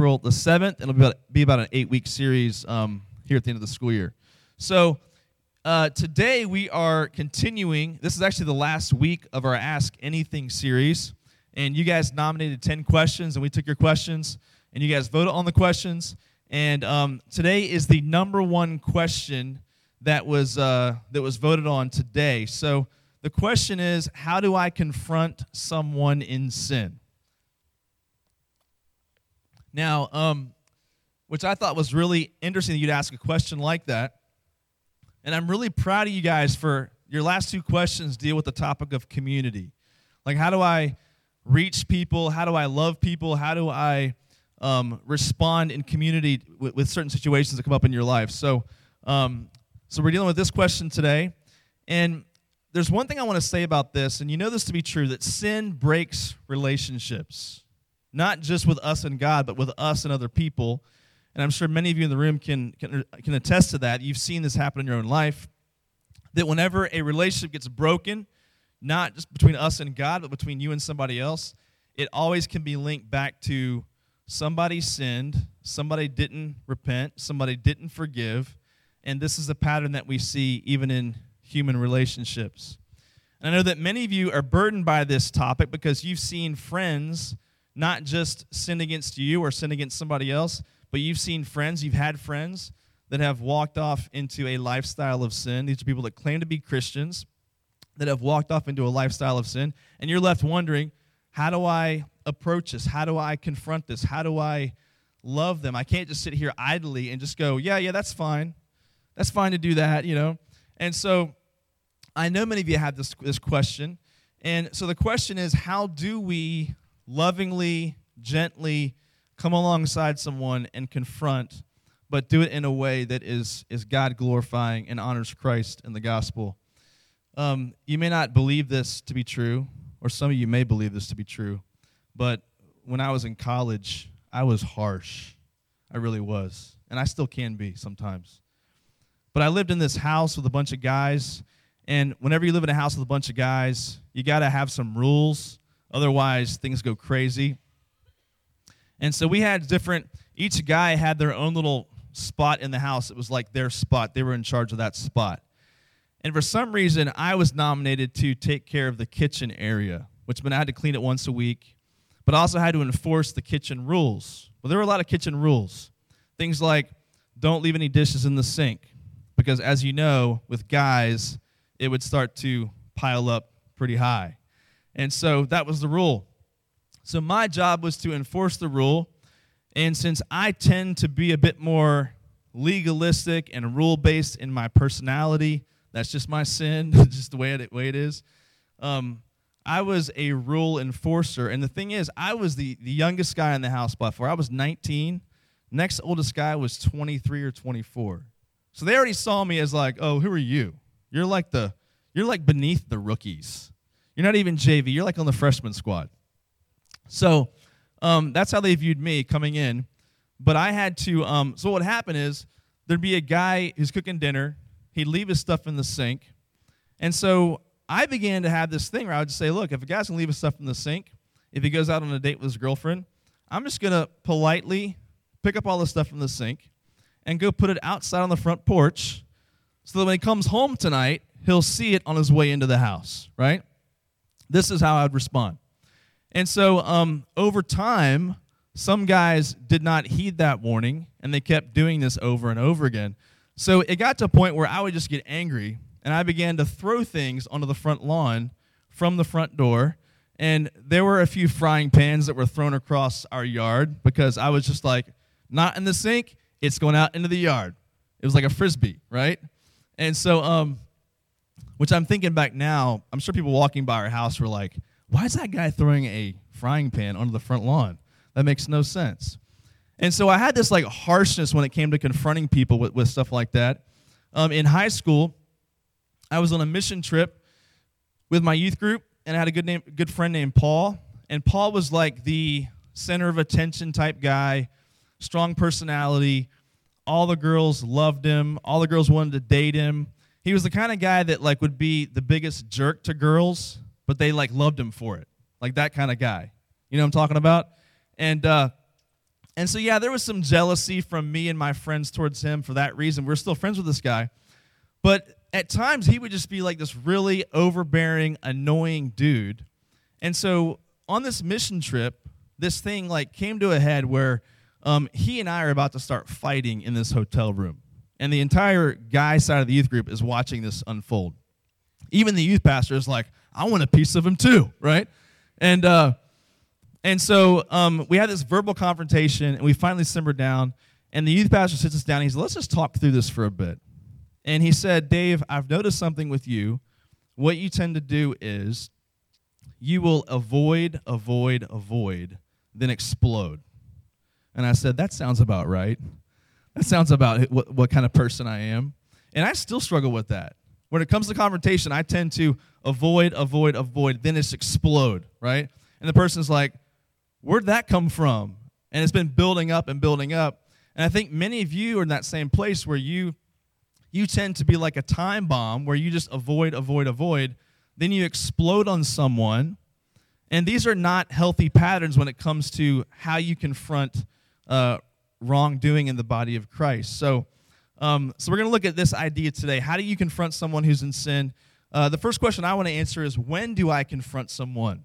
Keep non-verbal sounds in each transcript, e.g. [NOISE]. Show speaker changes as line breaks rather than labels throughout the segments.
April the 7th. It'll be about, be about an eight week series um, here at the end of the school year. So, uh, today we are continuing. This is actually the last week of our Ask Anything series. And you guys nominated 10 questions, and we took your questions, and you guys voted on the questions. And um, today is the number one question that was, uh, that was voted on today. So, the question is How do I confront someone in sin? Now, um, which I thought was really interesting that you'd ask a question like that. And I'm really proud of you guys for your last two questions deal with the topic of community. Like, how do I reach people? How do I love people? How do I um, respond in community with, with, certain situations that come up in your life? So, um, so we're dealing with this question today. And there's one thing I want to say about this, and you know this to be true that sin breaks relationships not just with us and God, but with us and other people. And I'm sure many of you in the room can, can, can attest to that. You've seen this happen in your own life. That whenever a relationship gets broken, not just between us and God, but between you and somebody else, it always can be linked back to somebody sinned, somebody didn't repent, somebody didn't forgive. And this is a pattern that we see even in human relationships. And I know that many of you are burdened by this topic because you've seen friends not just sin against you or sin against somebody else, but you've seen friends, you've had friends that have walked off into a lifestyle of sin. These are people that claim to be Christians that have walked off into a lifestyle of sin, and you're left wondering, how do I approach this? How do I confront this? How do I love them? I can't just sit here idly and just go, yeah, yeah, that's fine. That's fine to do that, you know? And so I know many of you have this, this question. And so the question is, how do we lovingly, gently come alongside someone and confront, but do it in a way that is, is God glorifying and honors Christ and the gospel. Um, you may not believe this to be true, or some of you may believe this to be true, but when I was in college, I was harsh. I really was. And I still can be sometimes. But I lived in this house with a bunch of guys, and whenever you live in a house with a bunch of guys, you got to have some rules Otherwise, things go crazy. And so we had different, each guy had their own little spot in the house. It was like their spot. They were in charge of that spot. And for some reason, I was nominated to take care of the kitchen area, which meant I had to clean it once a week, but I also had to enforce the kitchen rules. Well, there were a lot of kitchen rules. Things like don't leave any dishes in the sink, because as you know, with guys, it would start to pile up pretty high. And so that was the rule. So my job was to enforce the rule. And since I tend to be a bit more legalistic and rule based in my personality, that's just my sin, [LAUGHS] just the way it, way it is. Um, I was a rule enforcer. And the thing is, I was the, the youngest guy in the house by far. I was 19. Next oldest guy was 23 or 24. So they already saw me as like, oh, who are you? You're like the, you're like beneath the rookies. You're not even JV. You're like on the freshman squad. So um, that's how they viewed me coming in. But I had to. Um, so what happened is there'd be a guy who's cooking dinner. He'd leave his stuff in the sink, and so I began to have this thing where I would just say, "Look, if a guy's gonna leave his stuff in the sink, if he goes out on a date with his girlfriend, I'm just gonna politely pick up all the stuff from the sink and go put it outside on the front porch, so that when he comes home tonight, he'll see it on his way into the house, right?" This is how I would respond. And so um, over time, some guys did not heed that warning and they kept doing this over and over again. So it got to a point where I would just get angry and I began to throw things onto the front lawn from the front door. And there were a few frying pans that were thrown across our yard because I was just like, not in the sink, it's going out into the yard. It was like a frisbee, right? And so um, which I'm thinking back now, I'm sure people walking by our house were like, why is that guy throwing a frying pan onto the front lawn? That makes no sense. And so I had this like harshness when it came to confronting people with, with stuff like that. Um, in high school, I was on a mission trip with my youth group, and I had a good name, good friend named Paul. And Paul was like the center of attention type guy, strong personality. All the girls loved him. All the girls wanted to date him he was the kind of guy that like would be the biggest jerk to girls, but they like loved him for it. Like that kind of guy. You know what I'm talking about? And uh And so, yeah, there was some jealousy from me and my friends towards him for that reason. We're still friends with this guy. But at times, he would just be like this really overbearing, annoying dude. And so, on this mission trip, this thing like came to a head where um, he and I are about to start fighting in this hotel room. And the entire guy side of the youth group is watching this unfold. Even the youth pastor is like, I want a piece of him too, right? And uh, and so um, we had this verbal confrontation, and we finally simmered down. And the youth pastor sits us down. And he's, let's just talk through this for a bit. And he said, Dave, I've noticed something with you. What you tend to do is you will avoid, avoid, avoid, then explode. And I said, that sounds about right. That sounds about what, what kind of person I am. And I still struggle with that. When it comes to confrontation, I tend to avoid, avoid, avoid, then it's explode, right? And the person's like, Where'd that come from? And it's been building up and building up. And I think many of you are in that same place where you you tend to be like a time bomb where you just avoid, avoid, avoid. Then you explode on someone. And these are not healthy patterns when it comes to how you confront uh, wrongdoing in the body of Christ. So, um, so we're going to look at this idea today. How do you confront someone who's in sin? Uh, the first question I want to answer is when do I confront someone?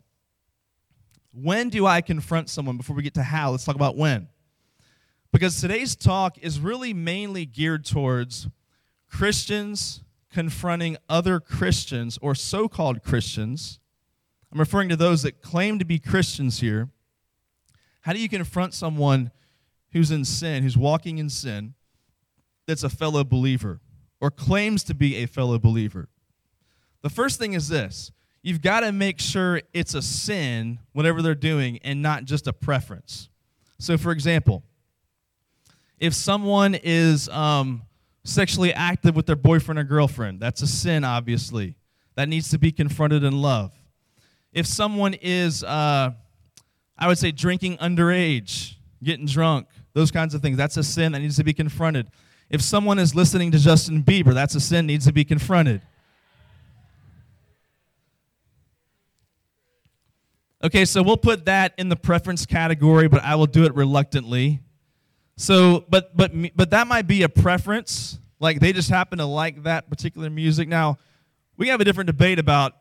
When do I confront someone? Before we get to how, let's talk about when. Because today's talk is really mainly geared towards Christians confronting other Christians or so called Christians. I'm referring to those that claim to be Christians here. How do you confront someone who's in sin, who's walking in sin, that's a fellow believer or claims to be a fellow believer? The first thing is this you've got to make sure it's a sin, whatever they're doing, and not just a preference. So, for example, if someone is um, sexually active with their boyfriend or girlfriend, that's a sin, obviously. That needs to be confronted in love. If someone is, uh, I would say, drinking underage, getting drunk, those kinds of things, that's a sin that needs to be confronted. If someone is listening to Justin Bieber, that's a sin needs to be confronted. Okay, so we'll put that in the preference category, but I will do it reluctantly. So, but but but that might be a preference. Like they just happen to like that particular music. Now, we have a different debate about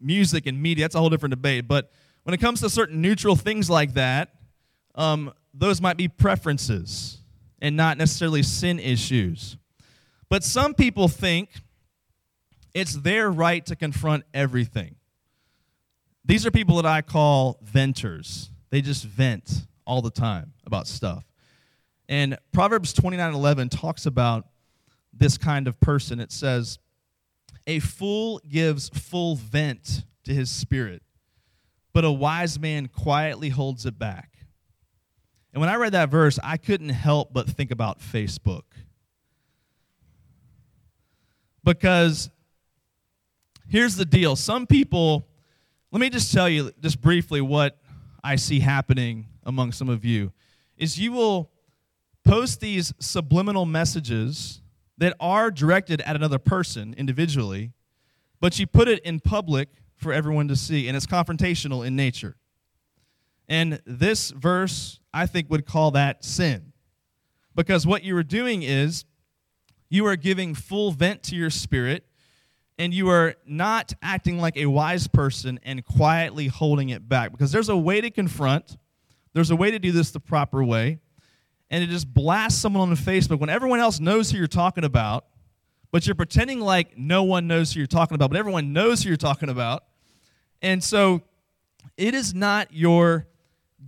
music and media. That's a whole different debate. But when it comes to certain neutral things like that, um, those might be preferences and not necessarily sin issues. But some people think it's their right to confront everything. These are people that I call venters. They just vent all the time about stuff. And Proverbs 29:11 talks about this kind of person. It says, "A fool gives full vent to his spirit, but a wise man quietly holds it back." And when I read that verse, I couldn't help but think about Facebook. Because here's the deal. Some people let me just tell you, just briefly, what I see happening among some of you is you will post these subliminal messages that are directed at another person individually, but you put it in public for everyone to see, and it's confrontational in nature. And this verse, I think, would call that sin. Because what you are doing is you are giving full vent to your spirit and you are not acting like a wise person and quietly holding it back. Because there's a way to confront, there's a way to do this the proper way, and to just blast someone on Facebook when everyone else knows who you're talking about, but you're pretending like no one knows who you're talking about, but everyone knows who you're talking about. And so it is not your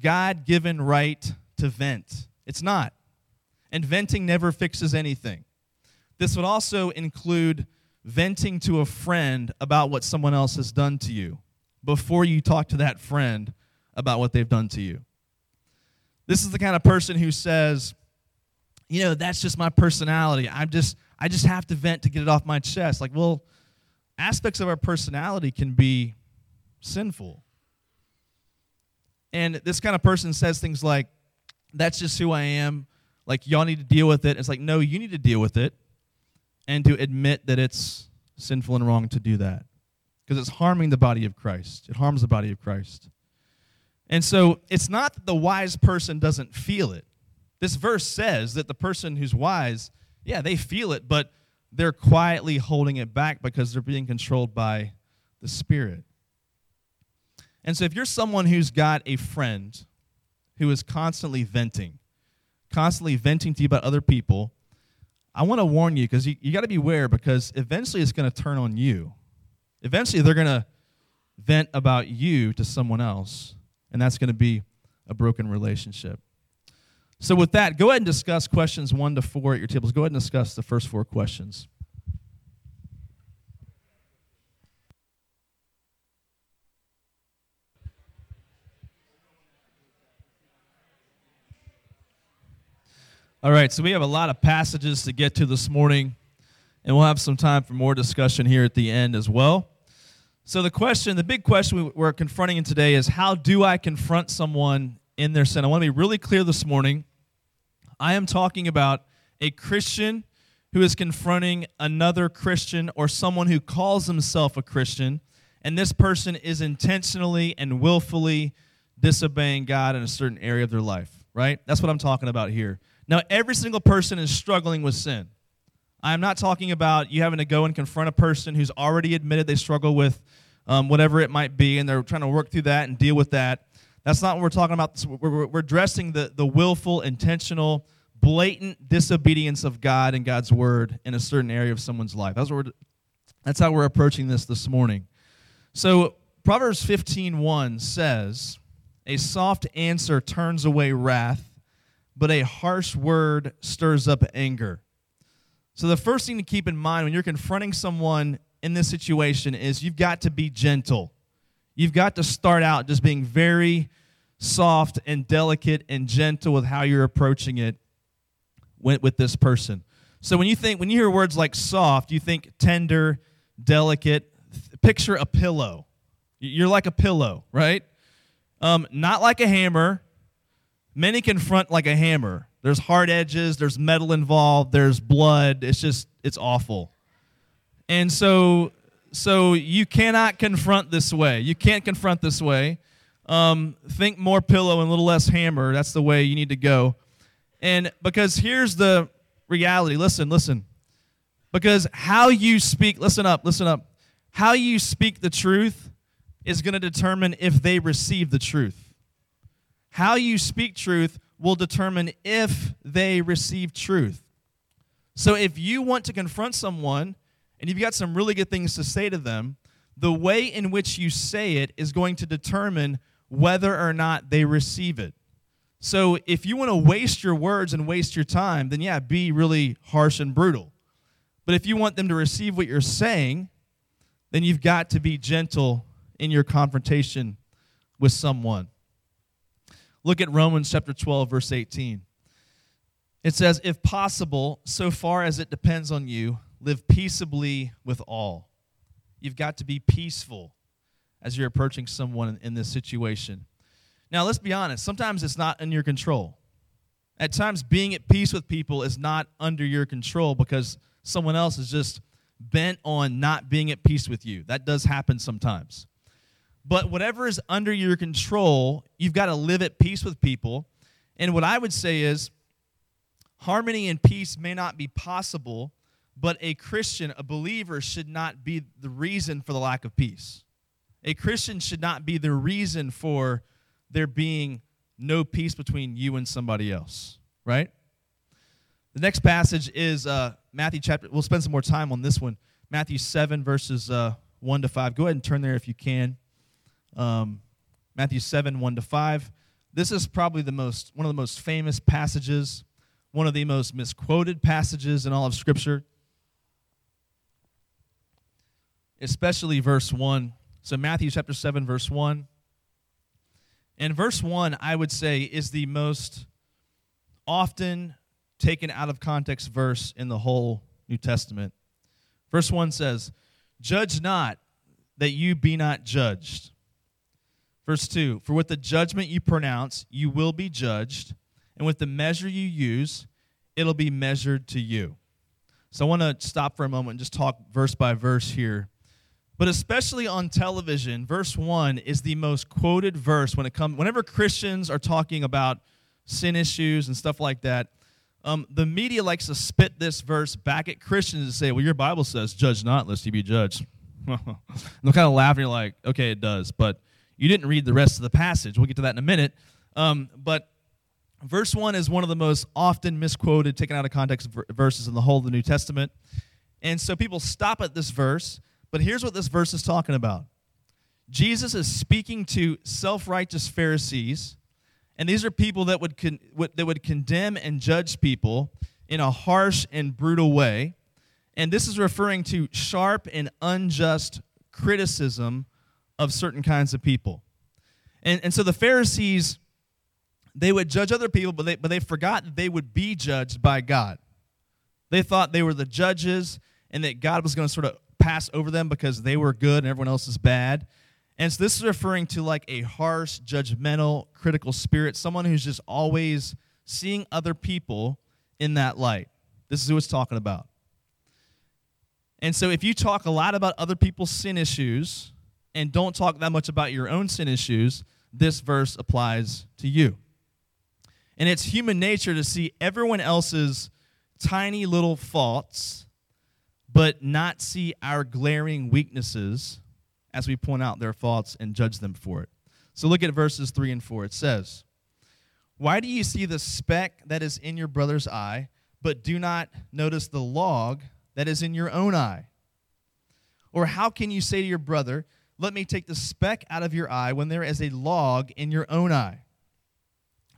God given right to vent. It's not. And venting never fixes anything. This would also include venting to a friend about what someone else has done to you before you talk to that friend about what they've done to you. This is the kind of person who says, you know, that's just my personality. I'm just I just have to vent to get it off my chest. Like, well, aspects of our personality can be sinful. And this kind of person says things like, that's just who I am. Like, y'all need to deal with it. It's like, no, you need to deal with it and to admit that it's sinful and wrong to do that because it's harming the body of Christ. It harms the body of Christ. And so it's not that the wise person doesn't feel it. This verse says that the person who's wise, yeah, they feel it, but they're quietly holding it back because they're being controlled by the Spirit. And so if you're someone who's got a friend who is constantly venting, constantly venting to you about other people, I want to warn you because you, you got to beware because eventually it's going to turn on you. Eventually they're going to vent about you to someone else, and that's going to be a broken relationship. So, with that, go ahead and discuss questions one to four at your tables. Go ahead and discuss the first four questions. All right, so we have a lot of passages to get to this morning, and we'll have some time for more discussion here at the end as well. So, the question, the big question we're confronting in today is how do I confront someone in their sin? I want to be really clear this morning. I am talking about a Christian who is confronting another Christian or someone who calls himself a Christian, and this person is intentionally and willfully disobeying God in a certain area of their life, right? That's what I'm talking about here. Now, every single person is struggling with sin. I'm not talking about you having to go and confront a person who's already admitted they struggle with um, whatever it might be, and they're trying to work through that and deal with that. That's not what we're talking about. We're, we're addressing the, the willful, intentional, blatant disobedience of God and God's word in a certain area of someone's life. That's, what we're, that's how we're approaching this this morning. So, Proverbs 15:1 says, A soft answer turns away wrath but a harsh word stirs up anger. So, the first thing to keep in mind when you're confronting someone in this situation is you've got to be gentle. You've got to start out just being very soft and delicate and gentle with how you're approaching it with, this person. So, when you think, when you hear words like soft, you think tender, delicate. Picture a pillow. You're like a pillow, right? Um, not like a hammer, Many confront like a hammer. There's hard edges, there's metal involved, there's blood. It's just it's awful. And so so you cannot confront this way. You can't confront this way. Um, think more pillow and a little less hammer. That's the way you need to go. And because here's the reality. Listen, listen. Because how you speak, listen up, listen up. How you speak the truth is going to determine if they receive the truth. How you speak truth will determine if they receive truth. So if you want to confront someone and you've got some really good things to say to them, the way in which you say it is going to determine whether or not they receive it. So if you want to waste your words and waste your time, then yeah, be really harsh and brutal. But if you want them to receive what you're saying, then you've got to be gentle in your confrontation with someone. Look at Romans chapter 12, verse 18. It says, If possible, so far as it depends on you, live peaceably with all. You've got to be peaceful as you're approaching someone in this situation. Now, let's be honest, sometimes it's not in your control. At times, being at peace with people is not under your control because someone else is just bent on not being at peace with you. That does happen sometimes. But whatever is under your control, you've got to live at peace with people. And what I would say is harmony and peace may not be possible, but a Christian, a believer, should not be the reason for the lack of peace. A Christian should not be the reason for there being no peace between you and somebody else, right? The next passage is uh, Matthew chapter. We'll spend some more time on this one. Matthew 7, verses uh, 1 to 5. Go ahead and turn there if you can um, Matthew 7, 1 to 5. This is probably the most, one of the most famous passages, one of the most misquoted passages in all of Scripture, especially verse 1. So, Matthew chapter 7, verse 1. And verse 1, I would say, is the most often taken out of context verse in the whole New Testament. Verse 1 says, Judge not that you be not judged. Verse 2 For with the judgment you pronounce, you will be judged, and with the measure you use, it'll be measured to you. So I want to stop for a moment and just talk verse by verse here. But especially on television, verse 1 is the most quoted verse when it comes whenever Christians are talking about sin issues and stuff like that, um, the media likes to spit this verse back at Christians and say, well, your Bible says, judge not, lest you be judged. [LAUGHS] and they'll kind of laugh and you're like, okay, it does. But you didn't read the rest of the passage. We'll get to that in a minute. Um, but verse 1 is one of the most often misquoted, taken out of context verses in the whole of the New Testament. And so people stop at this verse, but here's what this verse is talking about Jesus is speaking to self righteous Pharisees, and these are people that would, con- that would condemn and judge people in a harsh and brutal way. And this is referring to sharp and unjust criticism of certain kinds of people. And, and so the Pharisees, they would judge other people, but they, but they forgot that they would be judged by God. They thought they were the judges and that God was going to sort of pass over them because they were good and everyone else is bad. And so this is referring to like a harsh, judgmental, critical spirit, someone who's just always seeing other people in that light. This is who it's talking about. And so if you talk a lot about other people's sin issues and don't talk that much about your own sin issues, this verse applies to you. And it's human nature to see everyone else's tiny little faults, but not see our glaring weaknesses as we point out their faults and judge them for it. So look at verses 3 and 4. It says, Why do you see the speck that is in your brother's eye, but do not notice the log that is in your own eye? Or how can you say to your brother, Let me take the speck out of your eye when there is a log in your own eye?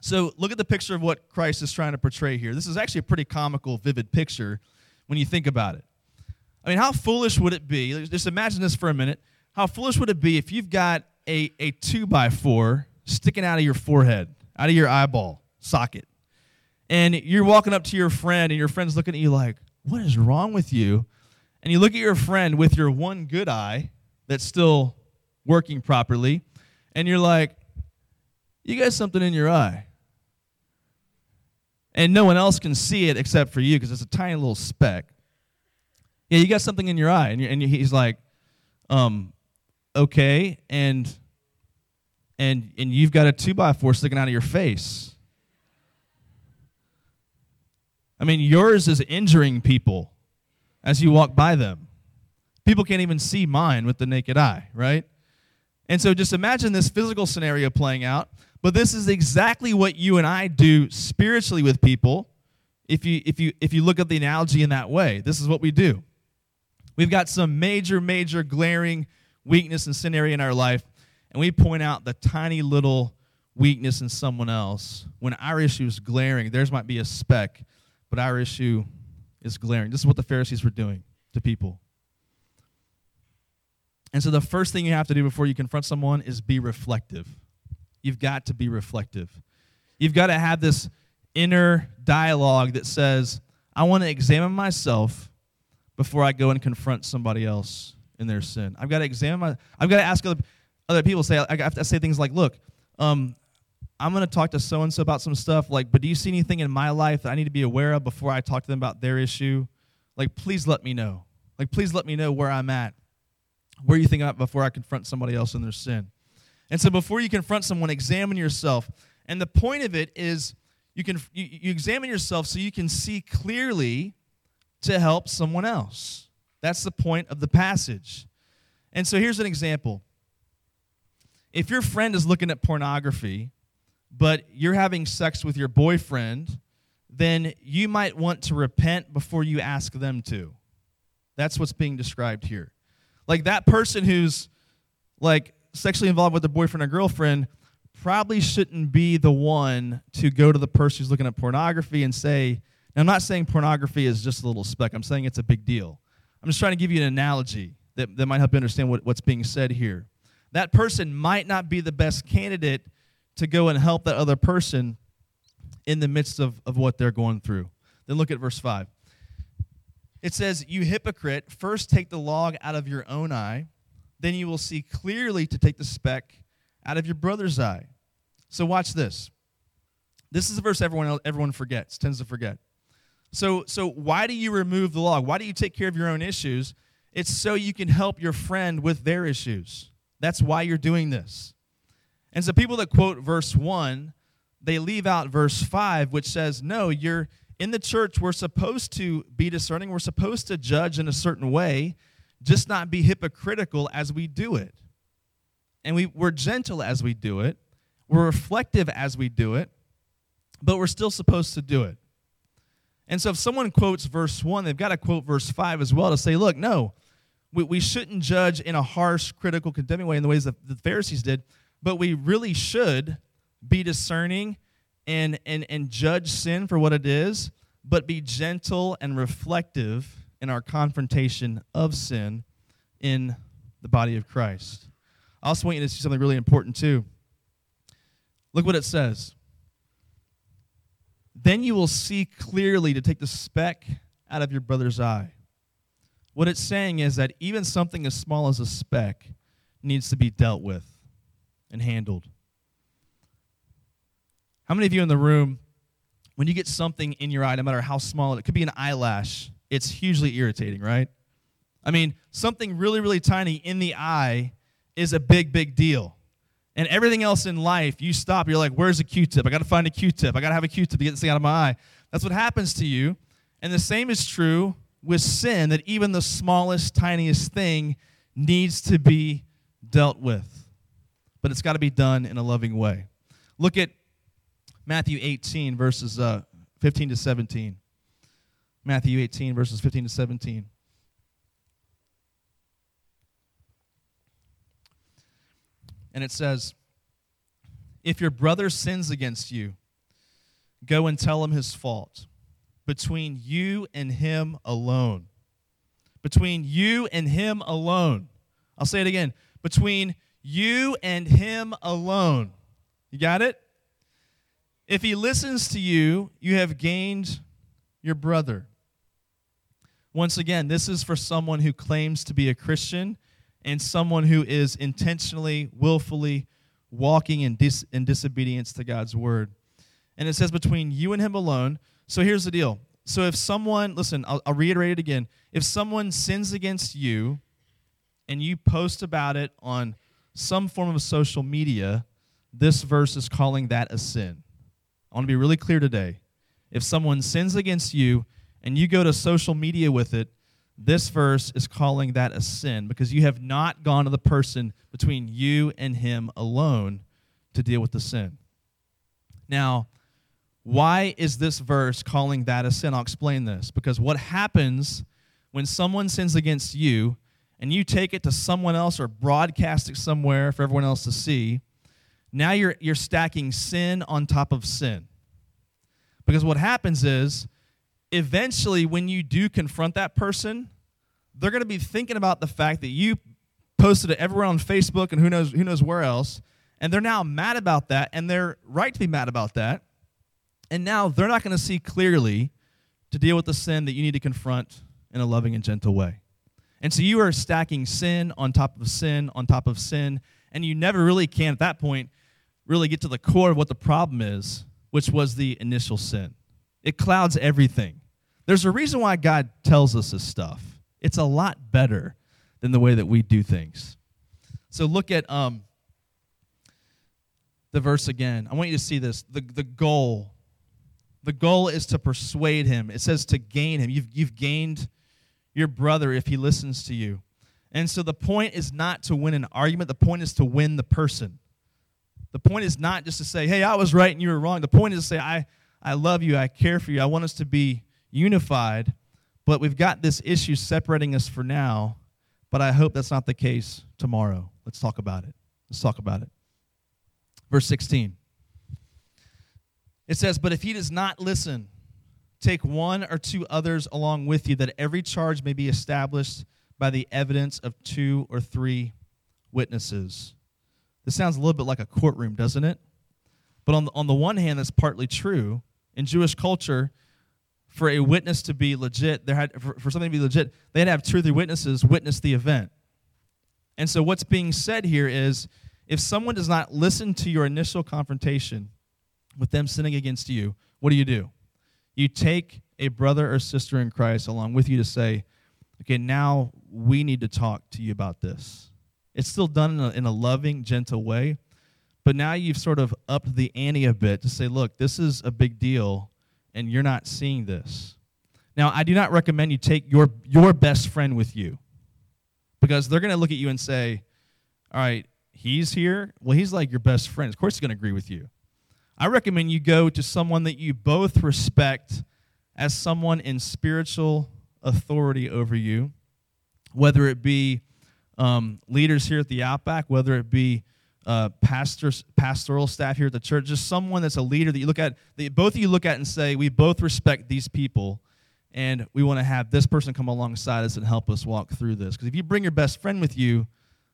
So look at the picture of what Christ is trying to portray here. This is actually a pretty comical, vivid picture when you think about it. I mean, how foolish would it be? Just imagine this for a minute. How foolish would it be if you've got a, a two by four sticking out of your forehead, out of your eyeball socket, and you're walking up to your friend, and your friend's looking at you like, What is wrong with you? And you look at your friend with your one good eye that's still working properly, and you're like, You got something in your eye. And no one else can see it except for you because it's a tiny little speck. Yeah, you got something in your eye. And, and he's like, um, okay, and and and you've got a two by four sticking out of your face. I mean, yours is injuring people as you walk by them. People can't even see mine with the naked eye, right? And so just imagine this physical scenario playing out, but this is exactly what you and I do spiritually with people. If you if you if you look at the analogy in that way, this is what we do. We've got some major major glaring weakness and sin area in our life, and we point out the tiny little weakness in someone else, when our issue is glaring, theirs might be a speck, but our issue is glaring. This is what the Pharisees were doing to people. And so the first thing you have to do before you confront someone is be reflective. You've got to be reflective. You've got to have this inner dialogue that says, I want to examine myself before I go and confront somebody else in their sin. I've got to examine my, I've got to ask other, other people, say, I have to say things like, look, um, I'm going to talk to so and so about some stuff, like, but do you see anything in my life that I need to be aware of before I talk to them about their issue? Like, please let me know. Like, please let me know where I'm at, where you think about before I confront somebody else in their sin. And so before you confront someone, examine yourself. And the point of it is you can you, you examine yourself so you can see clearly to help someone else. That's the point of the passage. And so here's an example. If your friend is looking at pornography, but you're having sex with your boyfriend, then you might want to repent before you ask them to. That's what's being described here. Like that person who's like sexually involved with their boyfriend or girlfriend probably shouldn't be the one to go to the person who's looking at pornography and say, now, I'm not saying pornography is just a little speck, I'm saying it's a big deal. I'm just trying to give you an analogy that, that might help you understand what, what's being said here. That person might not be the best candidate to go and help that other person in the midst of, of what they're going through. Then look at verse 5. It says, You hypocrite, first take the log out of your own eye, then you will see clearly to take the speck out of your brother's eye. So watch this. This is a verse everyone, everyone forgets, tends to forget. So, so why do you remove the log? Why do you take care of your own issues? It's so you can help your friend with their issues. That's why you're doing this. And so people that quote verse 1 they leave out verse 5, which says, No, you're in the church, we're supposed to be discerning, we're supposed to judge in a certain way, just not be hypocritical as we do it. And we, we're gentle as we do it, we're reflective as we do it, but we're still supposed to do it. And so if someone quotes verse 1, they've got to quote verse 5 as well to say, look, no, we, we shouldn't judge in a harsh, critical, condemning way in the ways that the Pharisees did, but we really should be discerning and, and, and judge sin for what it is, but be gentle and reflective in our confrontation of sin in the body of Christ. I also want you to see something really important, too. Look what it says. Then you will see clearly to take the speck out of your brother's eye. What it's saying is that even something as small as a speck needs to be dealt with and handled. How many of you in the room, when you get something in your eye, no matter how small it could be an eyelash, it's hugely irritating, right? I mean, something really, really tiny in the eye is a big, big deal. And everything else in life, you stop, you're like, where's a Q tip? I got to find a Q tip. I got to have a Q tip to get this thing out of my eye. That's what happens to you. And the same is true with sin, that even the smallest, tiniest thing needs to be dealt with. But it's got to be done in a loving way. Look at Matthew 18, verses uh, 15 to 17. Matthew 18, verses 15 to 17. And it says, If your brother sins against you, go and tell him his fault between you and him alone. Between you and him alone. I'll say it again. Between you and him alone. You got it? If he listens to you, you have gained your brother. Once again, this is for someone who claims to be a Christian and someone who is intentionally, willfully walking in, dis- in disobedience to God's word. And it says, between you and him alone. So here's the deal. So if someone, listen, I'll, I'll reiterate it again. If someone sins against you and you post about it on some form of social media, this verse is calling that a sin. I want to be really clear today. If someone sins against you and you go to social media with it, this verse is calling that a sin because you have not gone to the person between you and him alone to deal with the sin. Now, why is this verse calling that a sin? I'll explain this. Because what happens when someone sins against you and you take it to someone else or broadcast it somewhere for everyone else to see, now you're, you're stacking sin on top of sin. Because what happens is, eventually, when you do confront that person, they're going to be thinking about the fact that you posted it everywhere on Facebook and who knows, who knows where else. And they're now mad about that, and they're right to be mad about that. And now they're not going to see clearly to deal with the sin that you need to confront in a loving and gentle way. And so you are stacking sin on top of sin on top of sin, and you never really can at that point really get to the core of what the problem is, which was the initial sin. It clouds everything. There's a reason why God tells us this stuff. It's a lot better than the way that we do things. So look at um, the verse again. I want you to see this. The, the goal. The goal is to persuade him. It says to gain him. You've, you've gained your brother if he listens to you. And so the point is not to win an argument, the point is to win the person. The point is not just to say, hey, I was right and you were wrong. The point is to say, I, I love you, I care for you, I want us to be unified, but we've got this issue separating us for now, but I hope that's not the case tomorrow. Let's talk about it. Let's talk about it. Verse 16. It says, But if he does not listen, take one or two others along with you, that every charge may be established by the evidence of two or three witnesses. This sounds a little bit like a courtroom, doesn't it? But on the, on the one hand, that's partly true. In Jewish culture, for a witness to be legit, there had for, for something to be legit, they had to have two or three witnesses witness the event. And so what's being said here is if someone does not listen to your initial confrontation with them sinning against you, what do you do? You take a brother or sister in Christ along with you to say, okay, now we need to talk to you about this. It's still done in a, in a loving, gentle way, but now you've sort of upped the ante a bit to say, look, this is a big deal, and you're not seeing this. Now, I do not recommend you take your, your best friend with you because they're going to look at you and say, all right, he's here. Well, he's like your best friend. Of course, he's going to agree with you. I recommend you go to someone that you both respect as someone in spiritual authority over you, whether it be um, leaders here at the Outback, whether it be uh, pastors, pastoral staff here at the church, just someone that's a leader that you look at, that both of you look at and say, we both respect these people, and we want to have this person come alongside us and help us walk through this. Because if you bring your best friend with you,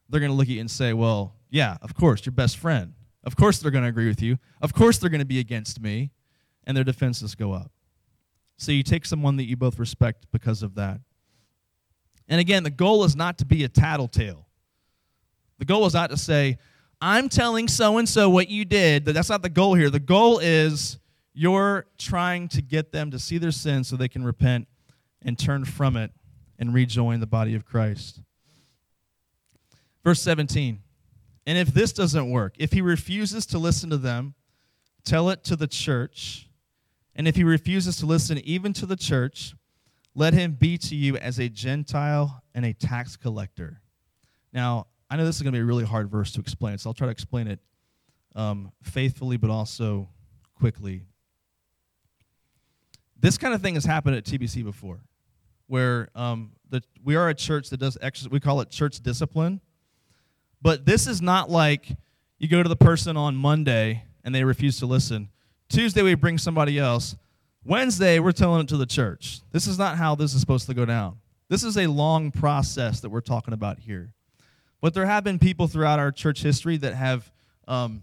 they're going to look at you and say, well, yeah, of course, your best friend. Of course they're going to agree with you. Of course they're going to be against me. And their defenses go up. So you take someone that you both respect because of that. And again, the goal is not to be a tattletale. The goal is not to say, I'm telling so and so what you did. That's not the goal here. The goal is you're trying to get them to see their sin so they can repent and turn from it and rejoin the body of Christ. Verse 17 And if this doesn't work, if he refuses to listen to them, tell it to the church. And if he refuses to listen even to the church, let him be to you as a Gentile and a tax collector. Now, I know this is going to be a really hard verse to explain, so I'll try to explain it um, faithfully but also quickly. This kind of thing has happened at TBC before, where um, the, we are a church that does exercise, we call it church discipline. But this is not like you go to the person on Monday and they refuse to listen. Tuesday, we bring somebody else. Wednesday, we're telling it to the church. This is not how this is supposed to go down. This is a long process that we're talking about here. But there have been people throughout our church history that have um,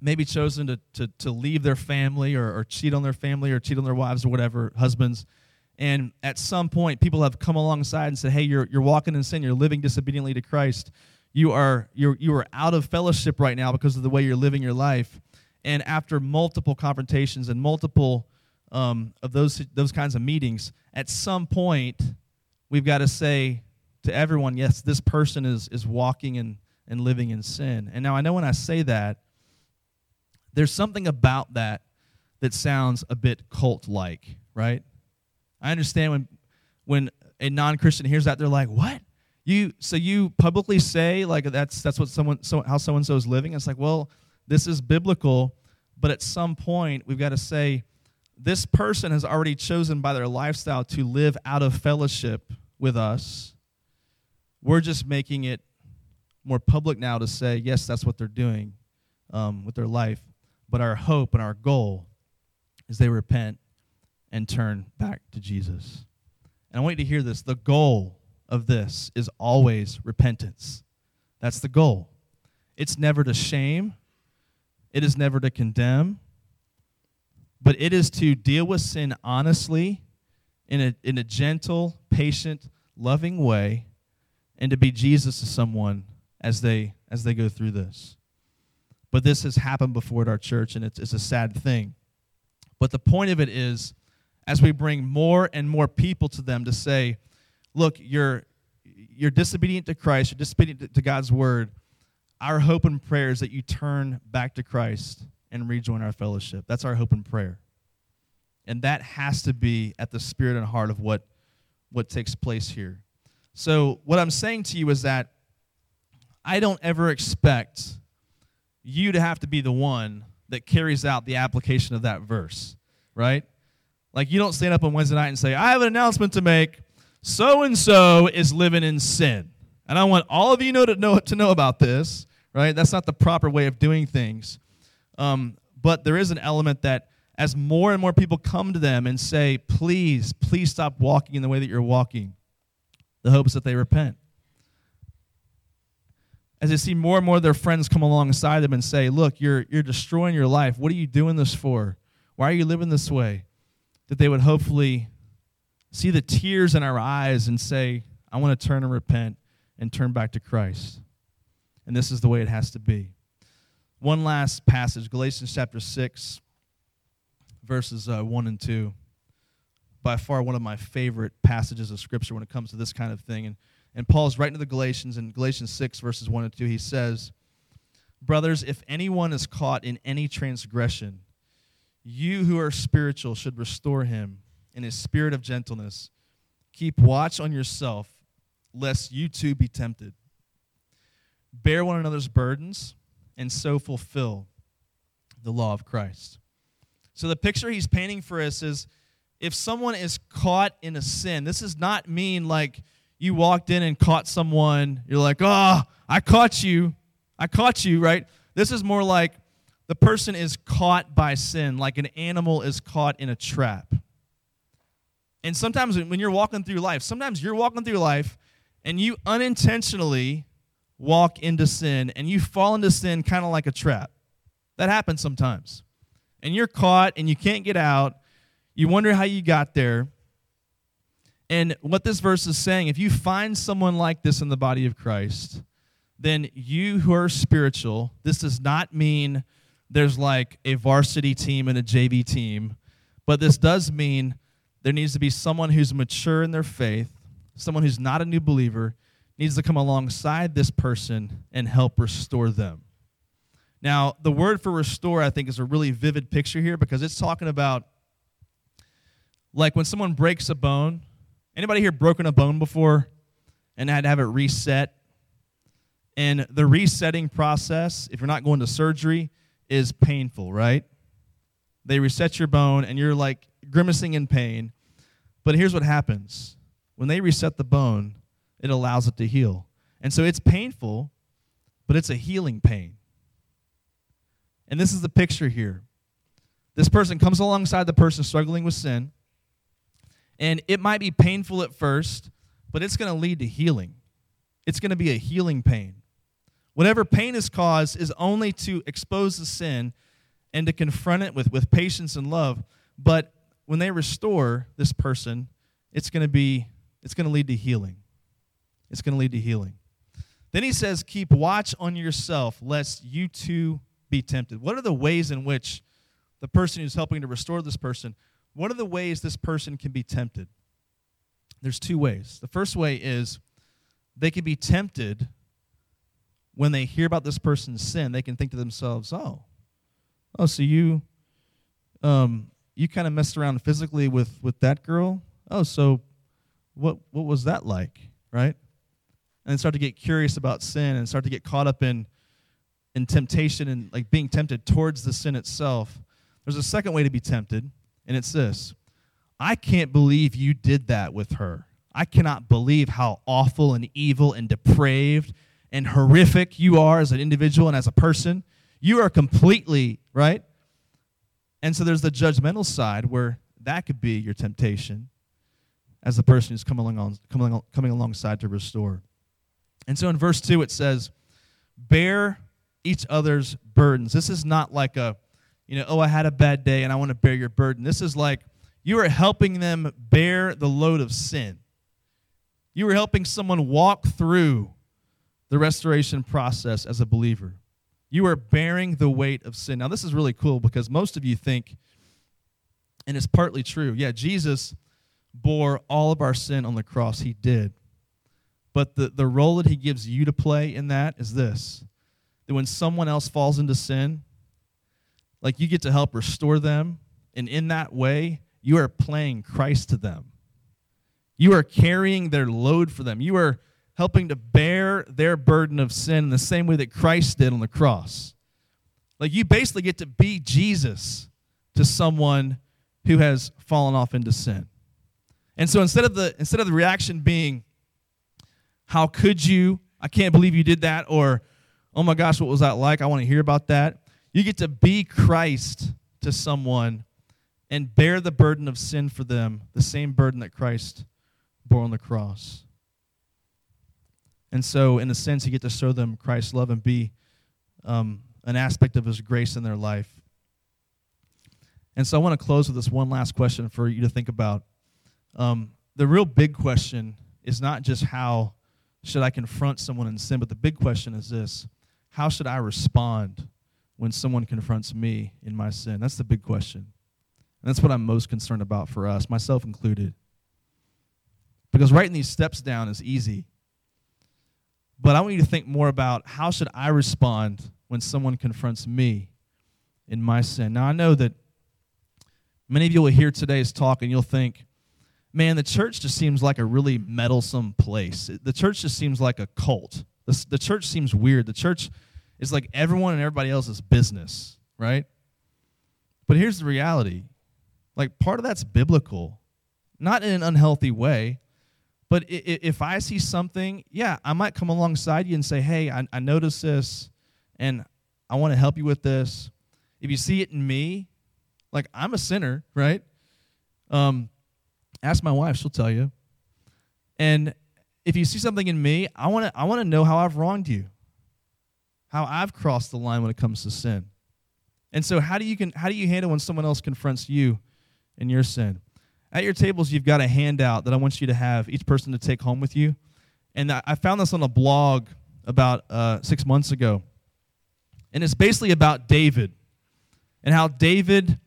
maybe chosen to, to, to leave their family or, or cheat on their family or cheat on their wives or whatever, husbands. And at some point, people have come alongside and said, hey, you're, you're walking in sin, you're living disobediently to Christ. You are, you're, you are out of fellowship right now because of the way you're living your life. And after multiple confrontations and multiple um, of those, those kinds of meetings, at some point, we've got to say, to everyone, yes, this person is, is walking and, and living in sin. And now I know when I say that, there's something about that that sounds a bit cult like, right? I understand when when a non-Christian hears that, they're like, "What? You so you publicly say like that's that's what someone so how so and so is living?" It's like, well, this is biblical, but at some point we've got to say this person has already chosen by their lifestyle to live out of fellowship with us. We're just making it more public now to say, yes, that's what they're doing um, with their life. But our hope and our goal is they repent and turn back to Jesus. And I want you to hear this. The goal of this is always repentance. That's the goal. It's never to shame, it is never to condemn, but it is to deal with sin honestly, in a, in a gentle, patient, loving way and to be Jesus to someone as they as they go through this. But this has happened before at our church, and it's, it's a sad thing. But the point of it is, as we bring more and more people to them to say, look, you're you're disobedient to Christ, you're disobedient to God's word. Our hope and prayer is that you turn back to Christ and rejoin our fellowship. That's our hope and prayer. And that has to be at the spirit and heart of what, what takes place here. So, what I'm saying to you is that I don't ever expect you to have to be the one that carries out the application of that verse, right? Like, you don't stand up on Wednesday night and say, I have an announcement to make. So and so is living in sin. And I want all of you know to know to know about this, right? That's not the proper way of doing things. Um, but there is an element that as more and more people come to them and say, please, please stop walking in the way that you're walking, the hope is that they repent. As they see more and more of their friends come alongside them and say, Look, you're, you're destroying your life. What are you doing this for? Why are you living this way? That they would hopefully see the tears in our eyes and say, I want to turn and repent and turn back to Christ. And this is the way it has to be. One last passage, Galatians chapter 6, verses uh, 1 and 2 by far one of my favorite passages of Scripture when it comes to this kind of thing. And, and Paul's writing to the Galatians in Galatians 6, verses 1 and 2. He says, Brothers, if anyone is caught in any transgression, you who are spiritual should restore him in his spirit of gentleness. Keep watch on yourself, lest you too be tempted. Bear one another's burdens, and so fulfill the law of Christ. So, the picture he's painting for us is if someone is caught in a sin, this does not mean like you walked in and caught someone, you're like, oh, I caught you. I caught you, right? This is more like the person is caught by sin, like an animal is caught in a trap. And sometimes when you're walking through life, sometimes you're walking through life and you unintentionally walk into sin and you fall into sin kind of like a trap. That happens sometimes. And you're caught and you can't get out. You wonder how you got there. And what this verse is saying, if you find someone like this in the body of Christ, then you who are spiritual, this does not mean there's like a varsity team and a JV team, but this does mean there needs to be someone who's mature in their faith, someone who's not a new believer, needs to come alongside this person and help restore them. Now, the word for restore, I think, is a really vivid picture here because it's talking about like when someone breaks a bone. Anybody here broken a bone before and had to have it reset? And the resetting process, if you're not going to surgery, is painful, right? They reset your bone and you're like grimacing in pain. But here's what happens when they reset the bone, it allows it to heal. And so it's painful, but it's a healing pain. And this is the picture here. This person comes alongside the person struggling with sin, and it might be painful at first, but it's going to lead to healing. It's going to be a healing pain. Whatever pain is caused is only to expose the sin and to confront it with, with patience and love. But when they restore this person, it's going to be it's going to lead to healing. It's going to lead to healing. Then he says, "Keep watch on yourself, lest you too be tempted." What are the ways in which the person who's helping to restore this person? What are the ways this person can be tempted? There's two ways. The first way is they can be tempted when they hear about this person's sin, they can think to themselves, "Oh, oh, so you, um, you kind of messed around physically with with that girl. Oh, so what what was that like, right?" And start to get curious about sin and start to get caught up in in temptation and like being tempted towards the sin itself. There's a second way to be tempted, and it's this: I can't believe you did that with her. I cannot believe how awful and evil and depraved and horrific you are as an individual and as a person. You are completely, right? And so there's the judgmental side where that could be your temptation as the person who's coming, along, coming, coming alongside to restore. And so in verse 2, it says, Bear each other's burdens. This is not like a, you know, oh, I had a bad day and I want to bear your burden. This is like you are helping them bear the load of sin. You are helping someone walk through the restoration process as a believer. You are bearing the weight of sin. Now, this is really cool because most of you think, and it's partly true, yeah, Jesus bore all of our sin on the cross. He did. But the, the role that he gives you to play in that is this that when someone else falls into sin, like you get to help restore them. And in that way, you are playing Christ to them. You are carrying their load for them. You are helping to bear their burden of sin in the same way that Christ did on the cross. Like you basically get to be Jesus to someone who has fallen off into sin. And so instead of the instead of the reaction being how could you? I can't believe you did that or oh my gosh, what was that like? I want to hear about that. You get to be Christ to someone and bear the burden of sin for them, the same burden that Christ bore on the cross. And so, in a sense, you get to show them Christ's love and be um, an aspect of his grace in their life. And so, I want to close with this one last question for you to think about. Um, the real big question is not just how should I confront someone in sin, but the big question is this how should I respond when someone confronts me in my sin? That's the big question. And that's what I'm most concerned about for us, myself included. Because writing these steps down is easy. But I want you to think more about how should I respond when someone confronts me in my sin. Now, I know that many of you will hear today's talk and you'll think, man, the church just seems like a really meddlesome place. The church just seems like a cult. The, the church seems weird. The church is like everyone and everybody else's business, right? But here's the reality like, part of that's biblical, not in an unhealthy way. But if I see something, yeah, I might come alongside you and say, hey, I, I noticed this and I want to help you with this. If you see it in me, like I'm a sinner, right? Um, ask my wife; she'll tell you. And if you see something in me, I want to I want to know how I've wronged you, how I've crossed the line when it comes to sin. And so, how do you can how do you handle when someone else confronts you in your sin? At your tables, you've got a handout that I want you to have each person to take home with you. And I found this on a blog about uh, six months ago. And it's basically about David and how David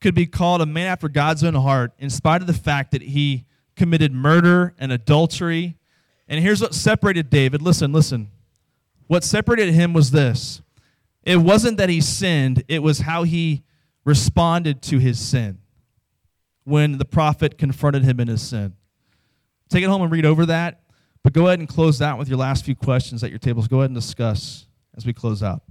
could be called a man after God's own heart in spite of the fact that he committed murder and adultery. And here's what separated David. Listen, listen. What separated him was this it wasn't that he sinned, it was how he responded to his sin when the prophet confronted him in his sin. Take it home and read over that. But go ahead and close out with your last few questions at your tables. Go ahead and discuss as we close out.